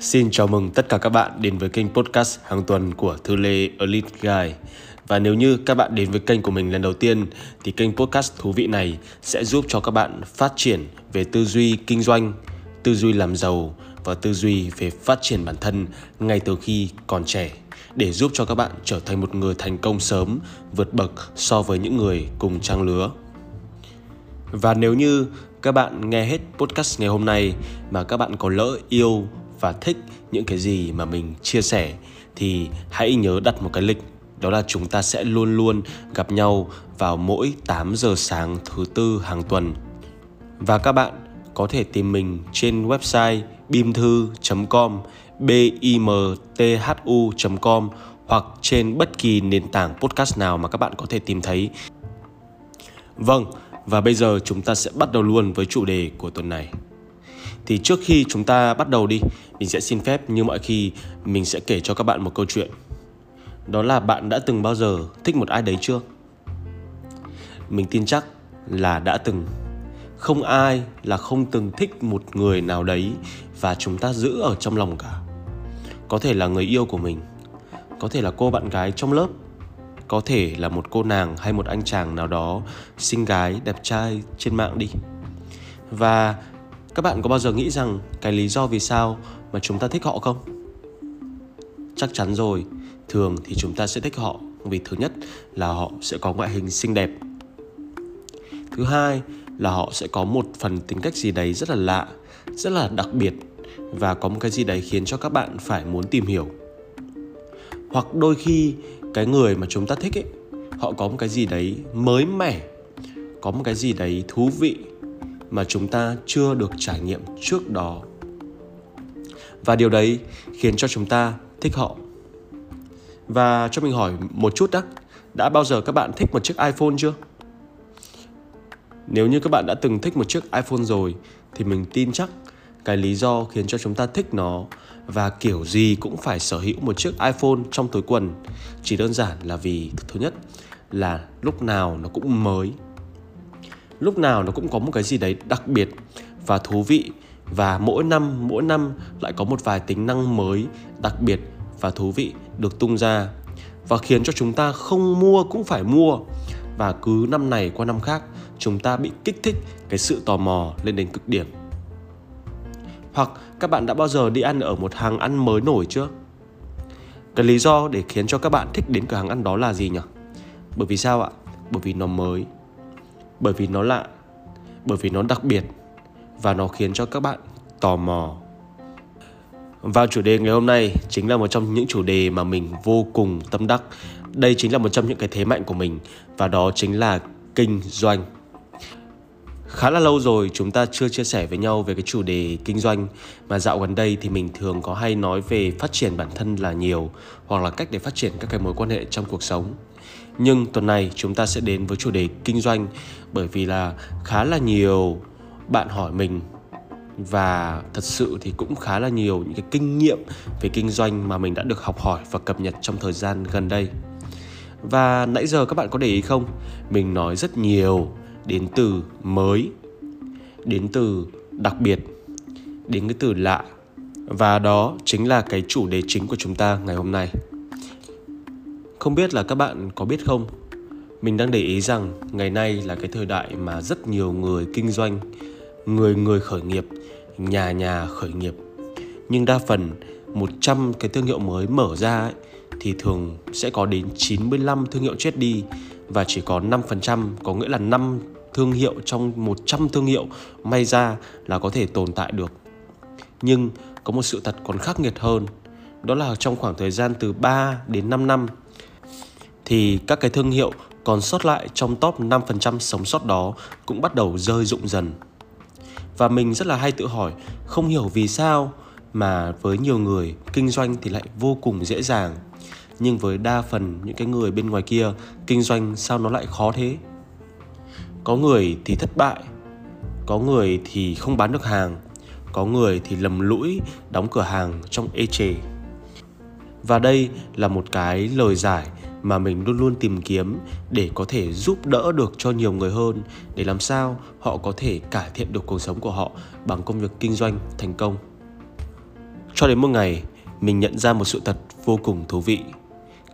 Xin chào mừng tất cả các bạn đến với kênh podcast hàng tuần của Thư Lê Elite Guy. Và nếu như các bạn đến với kênh của mình lần đầu tiên thì kênh podcast thú vị này sẽ giúp cho các bạn phát triển về tư duy kinh doanh, tư duy làm giàu và tư duy về phát triển bản thân ngay từ khi còn trẻ để giúp cho các bạn trở thành một người thành công sớm, vượt bậc so với những người cùng trang lứa. Và nếu như các bạn nghe hết podcast ngày hôm nay mà các bạn có lỡ yêu và thích những cái gì mà mình chia sẻ thì hãy nhớ đặt một cái lịch đó là chúng ta sẽ luôn luôn gặp nhau vào mỗi 8 giờ sáng thứ tư hàng tuần. Và các bạn có thể tìm mình trên website bimthu.com b i m t h u.com hoặc trên bất kỳ nền tảng podcast nào mà các bạn có thể tìm thấy. Vâng, và bây giờ chúng ta sẽ bắt đầu luôn với chủ đề của tuần này. Thì trước khi chúng ta bắt đầu đi, mình sẽ xin phép như mọi khi mình sẽ kể cho các bạn một câu chuyện. Đó là bạn đã từng bao giờ thích một ai đấy chưa? Mình tin chắc là đã từng. Không ai là không từng thích một người nào đấy và chúng ta giữ ở trong lòng cả. Có thể là người yêu của mình, có thể là cô bạn gái trong lớp, có thể là một cô nàng hay một anh chàng nào đó xinh gái đẹp trai trên mạng đi. Và các bạn có bao giờ nghĩ rằng cái lý do vì sao mà chúng ta thích họ không? Chắc chắn rồi, thường thì chúng ta sẽ thích họ vì thứ nhất là họ sẽ có ngoại hình xinh đẹp. Thứ hai là họ sẽ có một phần tính cách gì đấy rất là lạ, rất là đặc biệt và có một cái gì đấy khiến cho các bạn phải muốn tìm hiểu. Hoặc đôi khi cái người mà chúng ta thích ấy, họ có một cái gì đấy mới mẻ, có một cái gì đấy thú vị mà chúng ta chưa được trải nghiệm trước đó. Và điều đấy khiến cho chúng ta thích họ. Và cho mình hỏi một chút đã đã bao giờ các bạn thích một chiếc iphone chưa? Nếu như các bạn đã từng thích một chiếc iphone rồi, thì mình tin chắc cái lý do khiến cho chúng ta thích nó và kiểu gì cũng phải sở hữu một chiếc iphone trong túi quần, chỉ đơn giản là vì, thứ nhất là lúc nào nó cũng mới lúc nào nó cũng có một cái gì đấy đặc biệt và thú vị. Và mỗi năm mỗi năm lại có một vài tính năng mới, đặc biệt và thú vị được tung ra và khiến cho chúng ta không mua cũng phải mua. Và cứ năm này qua năm khác, chúng ta bị kích thích cái sự tò mò lên đến cực điểm. Hoặc các bạn đã bao giờ đi ăn ở một hàng ăn mới nổi chưa? Cái lý do để khiến cho các bạn thích đến cửa hàng ăn đó là gì nhỉ? Bởi vì sao ạ? Bởi vì nó mới bởi vì nó lạ, bởi vì nó đặc biệt, và nó khiến cho các bạn tò mò. Và chủ đề ngày hôm nay chính là một trong những chủ đề mà mình vô cùng tâm đắc. Đây chính là một trong những cái thế mạnh của mình, và đó chính là kinh doanh. Khá là lâu rồi chúng ta chưa chia sẻ với nhau về cái chủ đề kinh doanh, mà dạo gần đây thì mình thường có hay nói về phát triển bản thân là nhiều, hoặc là cách để phát triển các cái mối quan hệ trong cuộc sống nhưng tuần này chúng ta sẽ đến với chủ đề kinh doanh bởi vì là khá là nhiều bạn hỏi mình và thật sự thì cũng khá là nhiều những cái kinh nghiệm về kinh doanh mà mình đã được học hỏi và cập nhật trong thời gian gần đây. Và nãy giờ các bạn có để ý không? Mình nói rất nhiều đến từ mới, đến từ đặc biệt, đến cái từ lạ và đó chính là cái chủ đề chính của chúng ta ngày hôm nay. Không biết là các bạn có biết không? Mình đang để ý rằng ngày nay là cái thời đại mà rất nhiều người kinh doanh, người người khởi nghiệp, nhà nhà khởi nghiệp. Nhưng đa phần 100 cái thương hiệu mới mở ra ấy, thì thường sẽ có đến 95 thương hiệu chết đi và chỉ có 5% có nghĩa là 5 thương hiệu trong 100 thương hiệu may ra là có thể tồn tại được. Nhưng có một sự thật còn khắc nghiệt hơn, đó là trong khoảng thời gian từ 3 đến 5 năm thì các cái thương hiệu còn sót lại trong top 5% sống sót đó cũng bắt đầu rơi rụng dần. Và mình rất là hay tự hỏi, không hiểu vì sao mà với nhiều người kinh doanh thì lại vô cùng dễ dàng. Nhưng với đa phần những cái người bên ngoài kia, kinh doanh sao nó lại khó thế? Có người thì thất bại, có người thì không bán được hàng, có người thì lầm lũi đóng cửa hàng trong ê chề. Và đây là một cái lời giải mà mình luôn luôn tìm kiếm để có thể giúp đỡ được cho nhiều người hơn để làm sao họ có thể cải thiện được cuộc sống của họ bằng công việc kinh doanh thành công Cho đến một ngày, mình nhận ra một sự thật vô cùng thú vị.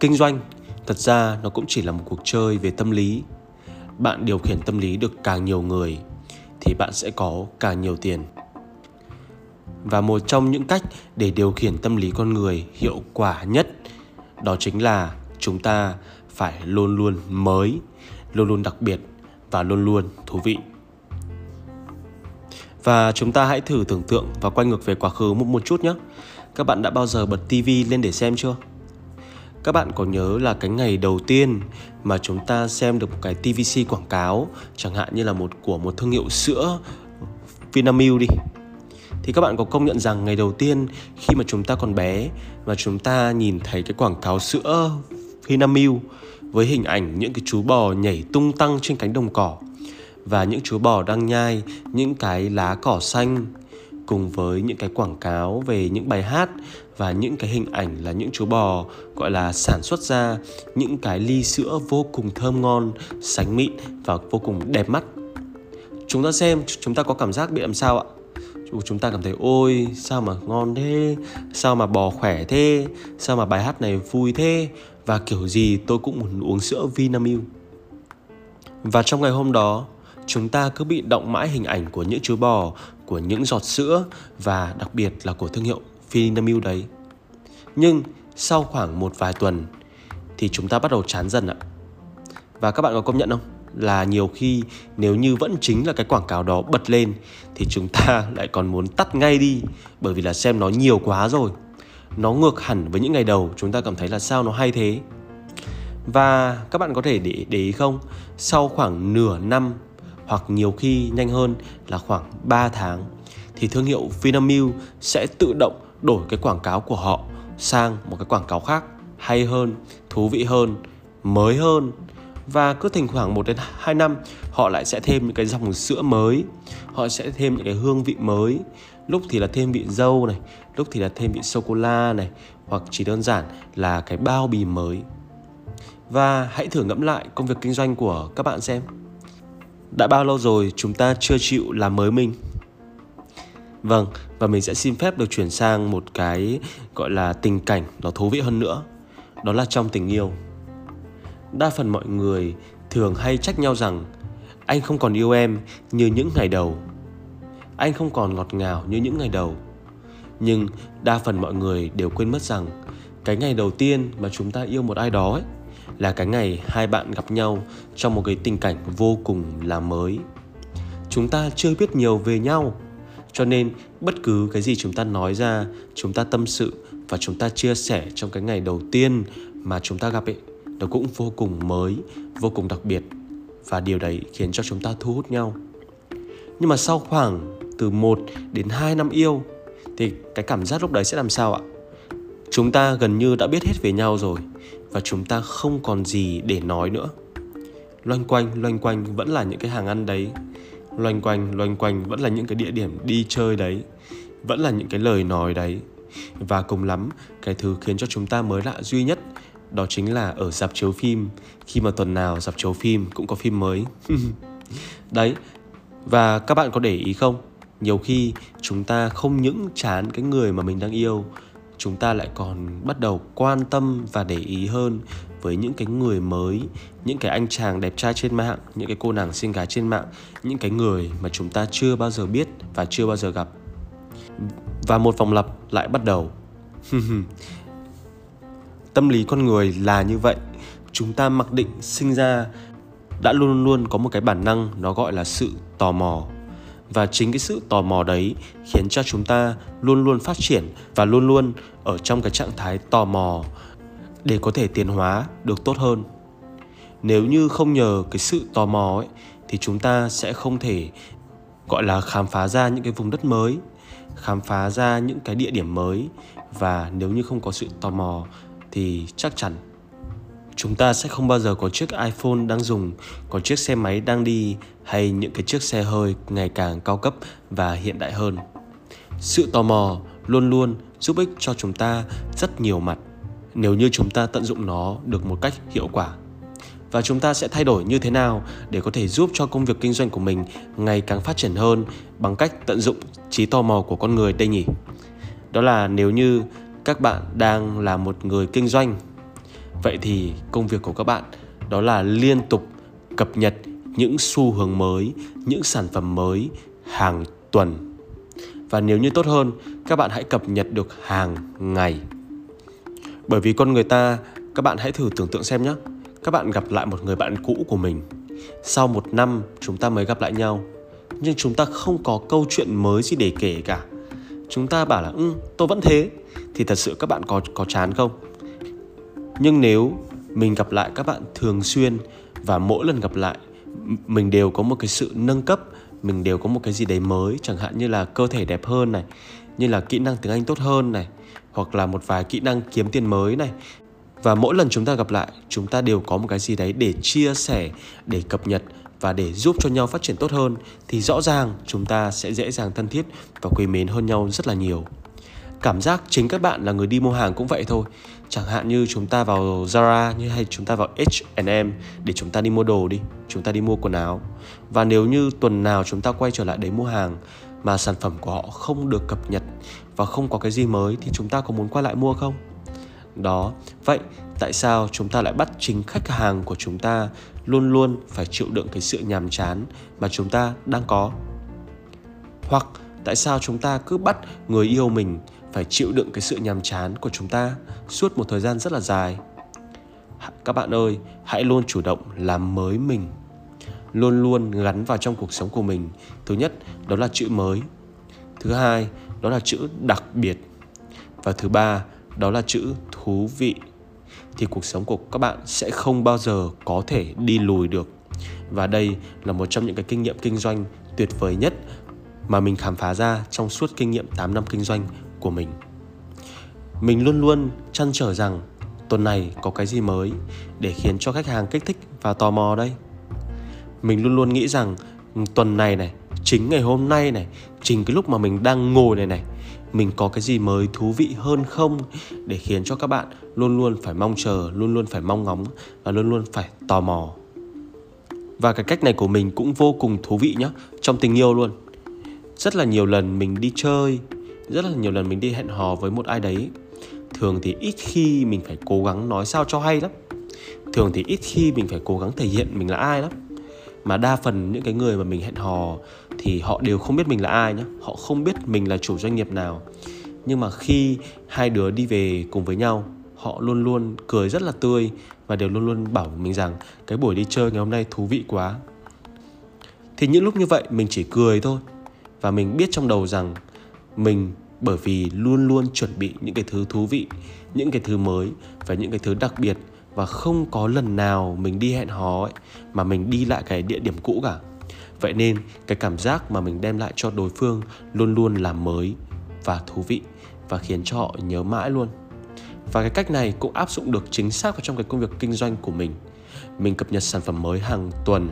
Kinh doanh, thật ra nó cũng chỉ là một cuộc chơi về tâm lý. Bạn điều khiển tâm lý được càng nhiều người thì bạn sẽ có càng nhiều tiền. Và một trong những cách để điều khiển tâm lý con người hiệu quả nhất đó chính là chúng ta phải luôn luôn mới, luôn luôn đặc biệt và luôn luôn thú vị. Và chúng ta hãy thử tưởng tượng và quay ngược về quá khứ một, một chút nhé. Các bạn đã bao giờ bật TV lên để xem chưa? Các bạn có nhớ là cái ngày đầu tiên mà chúng ta xem được một cái TVC quảng cáo chẳng hạn như là một của một thương hiệu sữa Vinamilk đi thì các bạn có công nhận rằng ngày đầu tiên khi mà chúng ta còn bé và chúng ta nhìn thấy cái quảng cáo sữa Hinamil với hình ảnh những cái chú bò nhảy tung tăng trên cánh đồng cỏ và những chú bò đang nhai những cái lá cỏ xanh cùng với những cái quảng cáo về những bài hát và những cái hình ảnh là những chú bò gọi là sản xuất ra những cái ly sữa vô cùng thơm ngon, sánh mịn và vô cùng đẹp mắt. Chúng ta xem chúng ta có cảm giác bị làm sao ạ? chúng ta cảm thấy ôi sao mà ngon thế sao mà bò khỏe thế sao mà bài hát này vui thế và kiểu gì tôi cũng muốn uống sữa Vinamilk. Và trong ngày hôm đó, chúng ta cứ bị động mãi hình ảnh của những chú bò, của những giọt sữa và đặc biệt là của thương hiệu Vinamilk đấy. Nhưng sau khoảng một vài tuần thì chúng ta bắt đầu chán dần ạ. Và các bạn có công nhận không? Là nhiều khi nếu như vẫn chính là cái quảng cáo đó bật lên thì chúng ta lại còn muốn tắt ngay đi bởi vì là xem nó nhiều quá rồi nó ngược hẳn với những ngày đầu chúng ta cảm thấy là sao nó hay thế? Và các bạn có thể để để ý không? Sau khoảng nửa năm hoặc nhiều khi nhanh hơn là khoảng 3 tháng thì thương hiệu Vinamilk sẽ tự động đổi cái quảng cáo của họ sang một cái quảng cáo khác hay hơn, thú vị hơn, mới hơn. Và cứ thỉnh khoảng 1 đến 2 năm họ lại sẽ thêm những cái dòng sữa mới họ sẽ thêm những cái hương vị mới lúc thì là thêm vị dâu này, lúc thì là thêm vị sô cô la này, hoặc chỉ đơn giản là cái bao bì mới. Và hãy thử ngẫm lại công việc kinh doanh của các bạn xem. Đã bao lâu rồi chúng ta chưa chịu làm mới mình? Vâng và mình sẽ xin phép được chuyển sang một cái gọi là tình cảnh nó thú vị hơn nữa. Đó là trong tình yêu. Đa phần mọi người thường hay trách nhau rằng, anh không còn yêu em như những ngày đầu anh không còn ngọt ngào như những ngày đầu. Nhưng đa phần mọi người đều quên mất rằng cái ngày đầu tiên mà chúng ta yêu một ai đó ấy, là cái ngày hai bạn gặp nhau trong một cái tình cảnh vô cùng là mới. Chúng ta chưa biết nhiều về nhau cho nên bất cứ cái gì chúng ta nói ra chúng ta tâm sự và chúng ta chia sẻ trong cái ngày đầu tiên mà chúng ta gặp ấy nó cũng vô cùng mới vô cùng đặc biệt. Và điều đấy khiến cho chúng ta thu hút nhau. Nhưng mà sau khoảng từ 1 đến 2 năm yêu, thì cái cảm giác lúc đấy sẽ làm sao ạ? Chúng ta gần như đã biết hết về nhau rồi và chúng ta không còn gì để nói nữa. Loanh quanh loanh quanh vẫn là những cái hàng ăn đấy. Loanh quanh loanh quanh vẫn là những cái địa điểm đi chơi đấy. Vẫn là những cái lời nói đấy. Và cùng lắm, cái thứ khiến cho chúng ta mới lạ duy nhất, đó chính là ở dạp chiếu phim. Khi mà tuần nào dạp chiếu phim cũng có phim mới. Đấy, và các bạn có để ý không? Nhiều khi chúng ta không những chán cái người mà mình đang yêu, chúng ta lại còn bắt đầu quan tâm và để ý hơn với những cái người mới, những cái anh chàng đẹp trai trên mạng, những cái cô nàng xinh gái trên mạng, những cái người mà chúng ta chưa bao giờ biết và chưa bao giờ gặp. Và một vòng lặp lại bắt đầu. Tâm lý con người là như vậy. Chúng ta mặc định sinh ra, đã luôn luôn có một cái bản năng nó gọi là sự tò mò và chính cái sự tò mò đấy khiến cho chúng ta luôn luôn phát triển và luôn luôn ở trong cái trạng thái tò mò để có thể tiến hóa được tốt hơn. Nếu như không nhờ cái sự tò mò ấy, thì chúng ta sẽ không thể, gọi là, khám phá ra những cái vùng đất mới, khám phá ra những cái địa điểm mới. Và nếu như không có sự tò mò thì chắc chắn chúng ta sẽ không bao giờ có chiếc iPhone đang dùng, có chiếc xe máy đang đi hay những cái chiếc xe hơi ngày càng cao cấp và hiện đại hơn. Sự tò mò luôn luôn giúp ích cho chúng ta rất nhiều mặt nếu như chúng ta tận dụng nó được một cách hiệu quả. Và chúng ta sẽ thay đổi như thế nào để có thể giúp cho công việc kinh doanh của mình ngày càng phát triển hơn bằng cách tận dụng trí tò mò của con người đây nhỉ? đó là nếu như các bạn đang là một người kinh doanh vậy thì công việc của các bạn đó là liên tục cập nhật những xu hướng mới, những sản phẩm mới hàng tuần. Và nếu như tốt hơn, các bạn hãy cập nhật được hàng ngày. Bởi vì con người ta, các bạn hãy thử tưởng tượng xem nhé các bạn gặp lại một người bạn cũ của mình. Sau một năm, chúng ta mới gặp lại nhau. Nhưng chúng ta không có câu chuyện mới gì để kể cả. Chúng ta bảo là ừ tôi vẫn thế. Thì thật sự các bạn có có chán không? Nhưng nếu mình gặp lại các bạn thường xuyên và mỗi lần gặp lại mình đều có một cái sự nâng cấp, mình đều có một cái gì đấy mới, chẳng hạn như là cơ thể đẹp hơn này, như là kỹ năng tiếng anh tốt hơn này, hoặc là một vài kỹ năng kiếm tiền mới này. Và mỗi lần chúng ta gặp lại, chúng ta đều có một cái gì đấy để chia sẻ, để cập nhật và để giúp cho nhau phát triển tốt hơn, thì rõ ràng chúng ta sẽ dễ dàng thân thiết và quý mến hơn nhau rất là nhiều cảm giác chính các bạn là người đi mua hàng cũng vậy thôi chẳng hạn như chúng ta vào Zara như hay chúng ta vào H&M để chúng ta đi mua đồ đi chúng ta đi mua quần áo và nếu như tuần nào chúng ta quay trở lại đấy mua hàng mà sản phẩm của họ không được cập nhật và không có cái gì mới thì chúng ta có muốn quay lại mua không đó vậy tại sao chúng ta lại bắt chính khách hàng của chúng ta luôn luôn phải chịu đựng cái sự nhàm chán mà chúng ta đang có hoặc tại sao chúng ta cứ bắt người yêu mình phải chịu đựng cái sự nhàm chán của chúng ta suốt một thời gian rất là dài. Các bạn ơi, hãy luôn chủ động làm mới mình. Luôn luôn gắn vào trong cuộc sống của mình. Thứ nhất, đó là chữ mới. Thứ hai, đó là chữ đặc biệt. Và thứ ba, đó là chữ thú vị. Thì cuộc sống của các bạn sẽ không bao giờ có thể đi lùi được. Và đây là một trong những cái kinh nghiệm kinh doanh tuyệt vời nhất mà mình khám phá ra trong suốt kinh nghiệm 8 năm kinh doanh của mình. Mình luôn luôn chăn trở rằng tuần này có cái gì mới để khiến cho khách hàng kích thích và tò mò đây. Mình luôn luôn nghĩ rằng tuần này này, chính ngày hôm nay này, chính cái lúc mà mình đang ngồi này này, mình có cái gì mới thú vị hơn không để khiến cho các bạn luôn luôn phải mong chờ, luôn luôn phải mong ngóng và luôn luôn phải tò mò. Và cái cách này của mình cũng vô cùng thú vị nhá, trong tình yêu luôn. Rất là nhiều lần mình đi chơi, rất là nhiều lần mình đi hẹn hò với một ai đấy. Thường thì ít khi mình phải cố gắng nói sao cho hay lắm. Thường thì ít khi mình phải cố gắng thể hiện mình là ai lắm. Mà đa phần những cái người mà mình hẹn hò thì họ đều không biết mình là ai nhá. Họ không biết mình là chủ doanh nghiệp nào. Nhưng mà khi hai đứa đi về cùng với nhau, họ luôn luôn cười rất là tươi và đều luôn luôn bảo mình rằng, cái buổi đi chơi ngày hôm nay thú vị quá. Thì những lúc như vậy mình chỉ cười thôi và mình biết trong đầu rằng mình bởi vì luôn luôn chuẩn bị những cái thứ thú vị, những cái thứ mới và những cái thứ đặc biệt và không có lần nào mình đi hẹn hò ấy, mà mình đi lại cái địa điểm cũ cả. Vậy nên cái cảm giác mà mình đem lại cho đối phương luôn luôn là mới và thú vị và khiến cho họ nhớ mãi luôn. Và cái cách này cũng áp dụng được chính xác vào trong cái công việc kinh doanh của mình. Mình cập nhật sản phẩm mới hàng tuần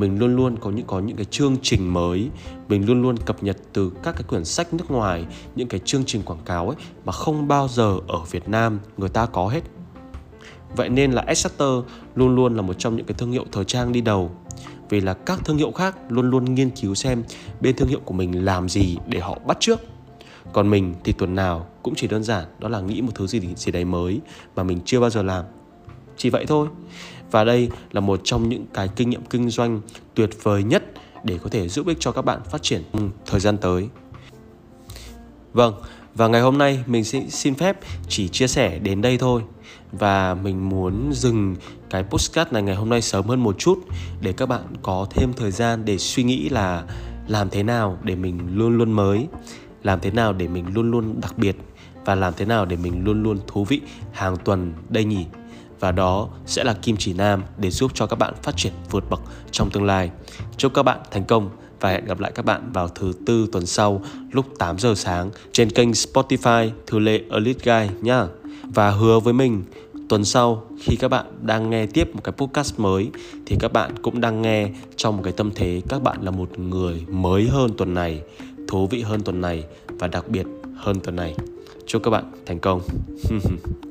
mình luôn luôn có những có những cái chương trình mới. Mình luôn luôn cập nhật từ các cái quyển sách nước ngoài, những cái chương trình quảng cáo ấy, mà không bao giờ ở Việt Nam người ta có hết. Vậy nên là Exeter luôn luôn là một trong những cái thương hiệu thời trang đi đầu. Vì là các thương hiệu khác luôn luôn nghiên cứu xem bên thương hiệu của mình làm gì để họ bắt trước. Còn mình thì tuần nào cũng chỉ đơn giản đó là nghĩ một thứ gì gì đấy mới mà mình chưa bao giờ làm. Chỉ vậy thôi và đây là một trong những cái kinh nghiệm kinh doanh tuyệt vời nhất để có thể giúp ích cho các bạn phát triển thời gian tới. Vâng, và ngày hôm nay mình sẽ xin phép chỉ chia sẻ đến đây thôi và mình muốn dừng cái postcard này ngày hôm nay sớm hơn một chút để các bạn có thêm thời gian để suy nghĩ là làm thế nào để mình luôn luôn mới, làm thế nào để mình luôn luôn đặc biệt và làm thế nào để mình luôn luôn thú vị hàng tuần đây nhỉ và đó sẽ là kim chỉ nam để giúp cho các bạn phát triển vượt bậc trong tương lai. Chúc các bạn thành công và hẹn gặp lại các bạn vào thứ tư tuần sau lúc 8 giờ sáng trên kênh Spotify Thư Lệ Elite Guy nhá. Và hứa với mình tuần sau khi các bạn đang nghe tiếp một cái podcast mới thì các bạn cũng đang nghe trong một cái tâm thế các bạn là một người mới hơn tuần này, thú vị hơn tuần này và đặc biệt hơn tuần này. Chúc các bạn thành công.